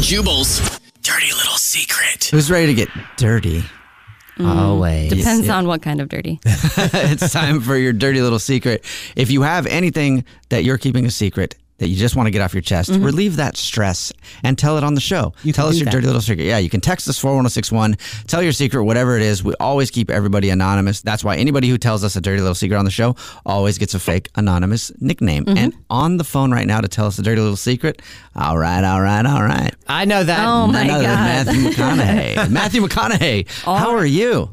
Jubal's dirty little secret. Who's ready to get dirty? Mm. Always. Depends Yeah. on what kind of dirty. it's time for your dirty little secret. If you have anything that you're keeping a secret that you just want to get off your chest, mm-hmm. relieve that stress and tell it on the show. You tell us your that. dirty little secret. Yeah, you can text us 41061. Tell your secret, whatever it is. We always keep everybody anonymous. That's why anybody who tells us a dirty little secret on the show always gets a fake anonymous nickname. Mm-hmm. And on the phone right now to tell us a dirty little secret. All right, all right, all right. I know that. Oh, my None other than God. Matthew McConaughey. Matthew McConaughey, how are you?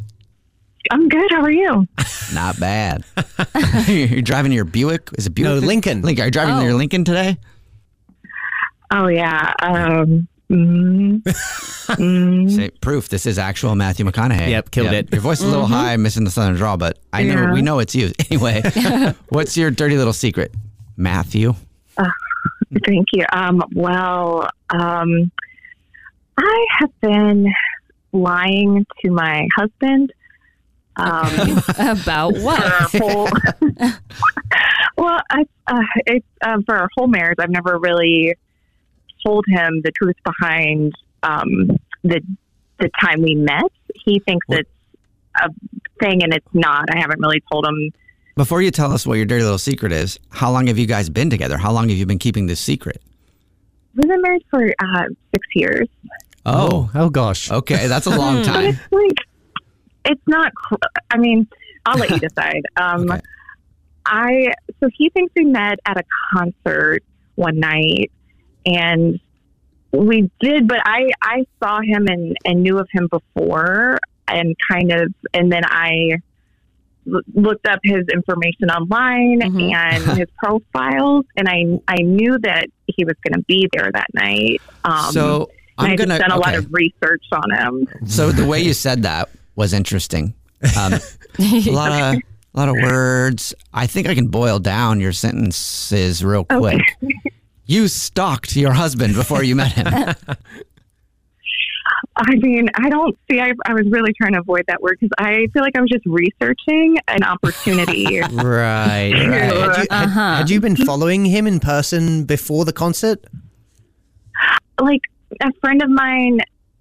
I'm good. How are you? Not bad. You're driving your Buick? Is it Buick? No, Lincoln. Lincoln. Are you driving Oh. your Lincoln today? Oh yeah. Um. mm, mm, Say, proof. This is actual Matthew McConaughey. Yep, killed it. Your voice is a little high, missing the southern draw, but I know we know it's you. Anyway, what's your dirty little secret, Matthew? thank you. Um. Well. Um. I have been lying to my husband. Um. About what? our whole. well, I, uh, it's um, for our whole marriage. I've never really told him the truth behind um, the the time we met. He thinks it's a thing, and it's not. I haven't really told him. Before you tell us what your dirty little secret is, how long have you guys been together? How long have you been keeping this secret? We've been married for uh, six years. Oh, oh gosh. okay, that's a long But time. it's like it's not. I mean, I'll let you decide. Um, Okay. I so he thinks we met at a concert one night, and we did. But I I saw him and and knew of him before, and kind of, and then I l- looked up his information online Mhm. and his profiles, and I I knew that he was going to be there that night. Um, so I'm I gonna. done a lot of research on him. So the way you said that was interesting. Um, a lot of a lot of words. I think I can boil down your sentences real quick. You stalked your husband before you met him. I mean, I don't see. I, I was really trying to avoid that word because I feel like I was just researching an opportunity. Right. right. Had, you, had, Uh-huh. had you been following him in person before the concert? like a friend of mine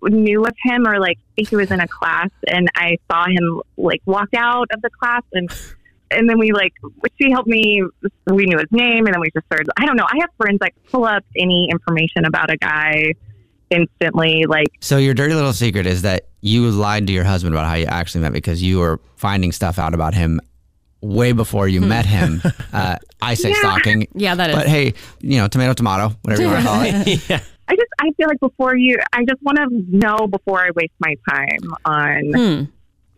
knew of him, or like he was in a class, and I saw him like walk out of the class, and and then we like she helped me. We knew his name, and then we just started. I don't know. I have friends that pull up any information about a guy instantly. Like So your dirty little secret is that you lied to your husband about how you actually met because you were finding stuff out about him way before you met him. Uh, I say Yeah. stalking, Yeah, that is. but hey, you know, tomato, tomato, whatever you want to call it. yeah. I just I feel like before you, I just want to know before I waste my time on. Hmm.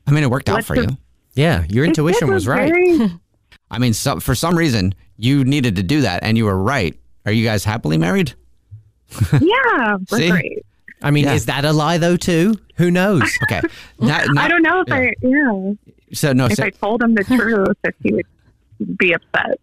I mean, it worked out for the- you. Yeah, your intuition was right. very- I mean, so, for some reason, you needed to do that, and you were right. Are you guys happily married? yeah, we're See? great. I mean, Yeah. is that a lie though too? Who knows? Okay. Not, I don't know if yeah. I yeah So no, if so, I told him the truth if he would be upset.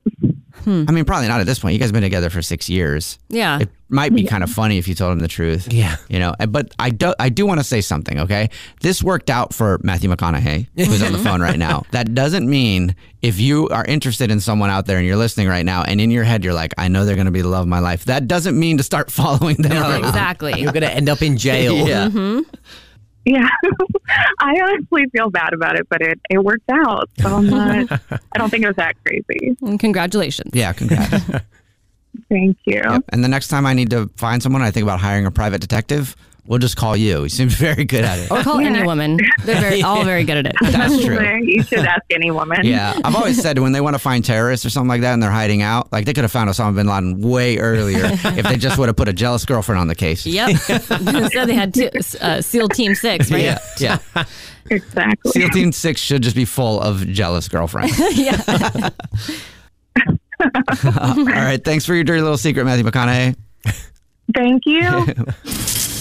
Hmm. I mean, probably not at this point. You guys have been together for six years. Yeah. It might be kind of funny if you told him the truth. Yeah. You know, but I do, I do want to say something, okay? This worked out for Matthew McConaughey, who's on the phone right now. That doesn't mean if you are interested in someone out there and you're listening right now and in your head you're like, I know they're going to be the love of my life. That doesn't mean to start following them. around. exactly. You're going to end up in jail. Yeah. Mm-hmm. Yeah, I honestly feel bad about it, but it, it worked out. So I'm not, I don't think it was that crazy. And Congratulations. Yeah, congrats. Thank you. Yep. And the next time I need to find someone, I think about hiring a private detective. We'll just call you. He seems very good at it. Or call any woman. They're very, all very good at it. That's true. You should ask any woman. Yeah, I've always said when they want to find terrorists or something like that and they're hiding out, like they could have found Osama bin Laden way earlier if they just would have put a jealous girlfriend on the case. Yep. Instead, they had two, uh, SEAL Team Six, right? Yeah, yeah. Exactly. SEAL Team Six should just be full of jealous girlfriends. yeah. All right, thanks for your dirty little secret, Matthew McConaughey. Thank you.